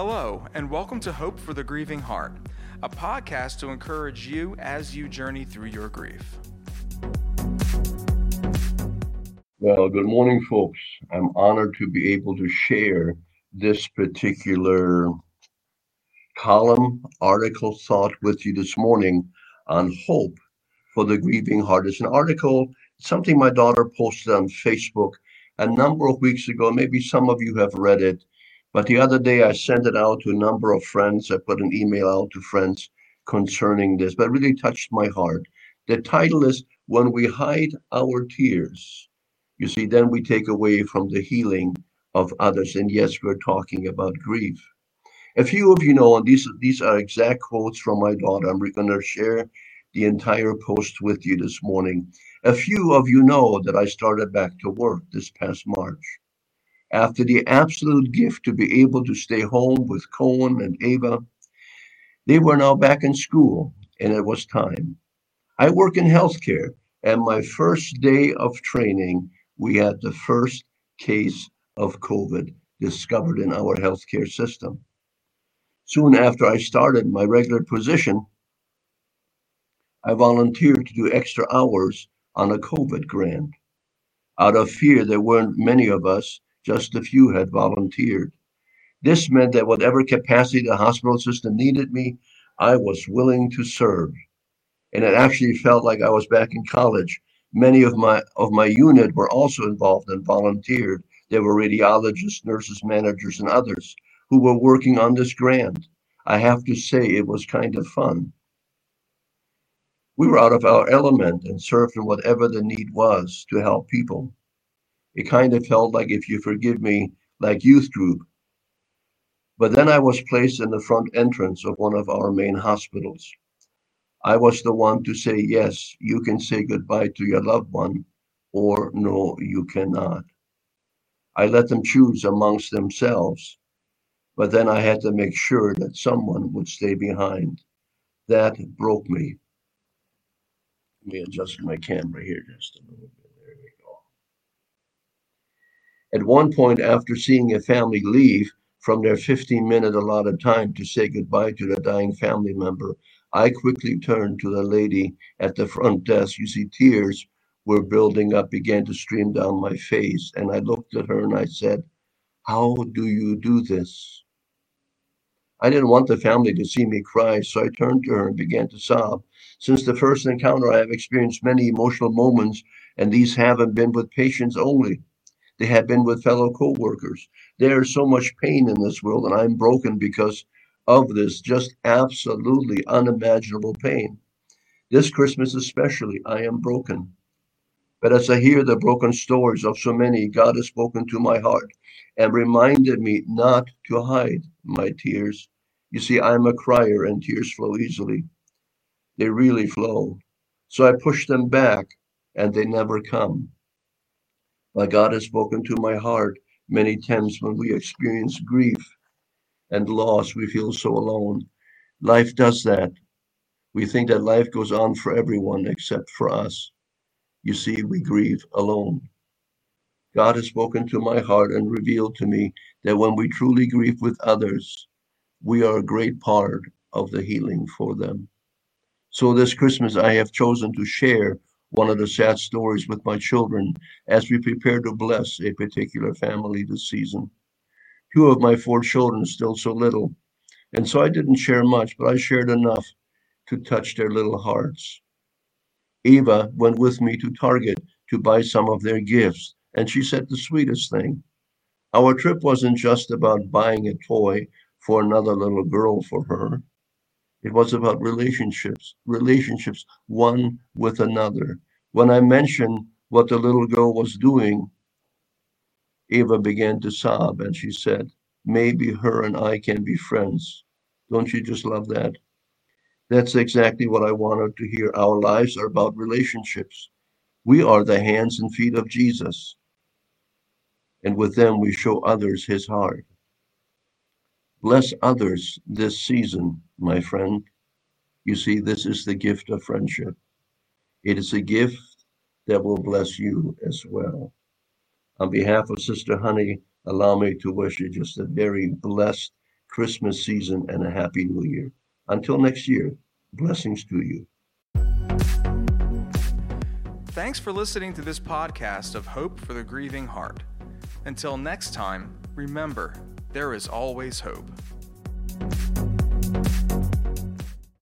Hello, and welcome to Hope for the Grieving Heart, a podcast to encourage you as you journey through your grief. Well, good morning, folks. I'm honored to be able to share this particular column, article, thought with you this morning on hope for the grieving heart. It's an article, something my daughter posted on Facebook a number of weeks ago. Maybe some of you have read it. But the other day, I sent it out to a number of friends. I put an email out to friends concerning this, but really touched my heart. The title is When We Hide Our Tears. You see, then we take away from the healing of others. And yes, we're talking about grief. A few of you know, and these, these are exact quotes from my daughter. I'm going to share the entire post with you this morning. A few of you know that I started back to work this past March after the absolute gift to be able to stay home with Cohen and Ava. They were now back in school, and it was time. I work in healthcare, and my first day of training, we had the first case of COVID discovered in our healthcare system. Soon after I started my regular position, I volunteered to do extra hours on a COVID grant. Out of fear, there weren't many of us just a few had volunteered. This meant that whatever capacity the hospital system needed me, I was willing to serve. And it actually felt like I was back in college. Many of my of my unit were also involved and volunteered. There were radiologists, nurses, managers, and others who were working on this grant. I have to say it was kind of fun. We were out of our element and served in whatever the need was to help people it kind of felt like, if you forgive me, like youth group. But then I was placed in the front entrance of one of our main hospitals. I was the one to say, yes, you can say goodbye to your loved one, or no, you cannot. I let them choose amongst themselves, but then I had to make sure that someone would stay behind. That broke me. Let me adjust my camera here just a little bit. At one point, after seeing a family leave from their 15 minute allotted time to say goodbye to their dying family member, I quickly turned to the lady at the front desk. You see, tears were building up, began to stream down my face. And I looked at her and I said, How do you do this? I didn't want the family to see me cry, so I turned to her and began to sob. Since the first encounter, I have experienced many emotional moments, and these haven't been with patients only. They have been with fellow co-workers. There's so much pain in this world, and I'm broken because of this just absolutely unimaginable pain. This Christmas, especially, I am broken. But as I hear the broken stories of so many, God has spoken to my heart and reminded me not to hide my tears. You see, I'm a crier and tears flow easily. They really flow. So I push them back and they never come. But God has spoken to my heart many times when we experience grief and loss, we feel so alone. Life does that. We think that life goes on for everyone except for us. You see, we grieve alone. God has spoken to my heart and revealed to me that when we truly grieve with others, we are a great part of the healing for them. So this Christmas, I have chosen to share one of the sad stories with my children as we prepare to bless a particular family this season. Two of my four children still so little, and so I didn't share much, but I shared enough to touch their little hearts. Eva went with me to Target to buy some of their gifts, and she said the sweetest thing. Our trip wasn't just about buying a toy for another little girl for her. It was about relationships, relationships one with another. When I mentioned what the little girl was doing, Eva began to sob and she said, Maybe her and I can be friends. Don't you just love that? That's exactly what I wanted to hear. Our lives are about relationships. We are the hands and feet of Jesus. And with them, we show others his heart. Bless others this season, my friend. You see, this is the gift of friendship. It is a gift that will bless you as well. On behalf of Sister Honey, allow me to wish you just a very blessed Christmas season and a happy new year. Until next year, blessings to you. Thanks for listening to this podcast of Hope for the Grieving Heart. Until next time, remember, there is always hope.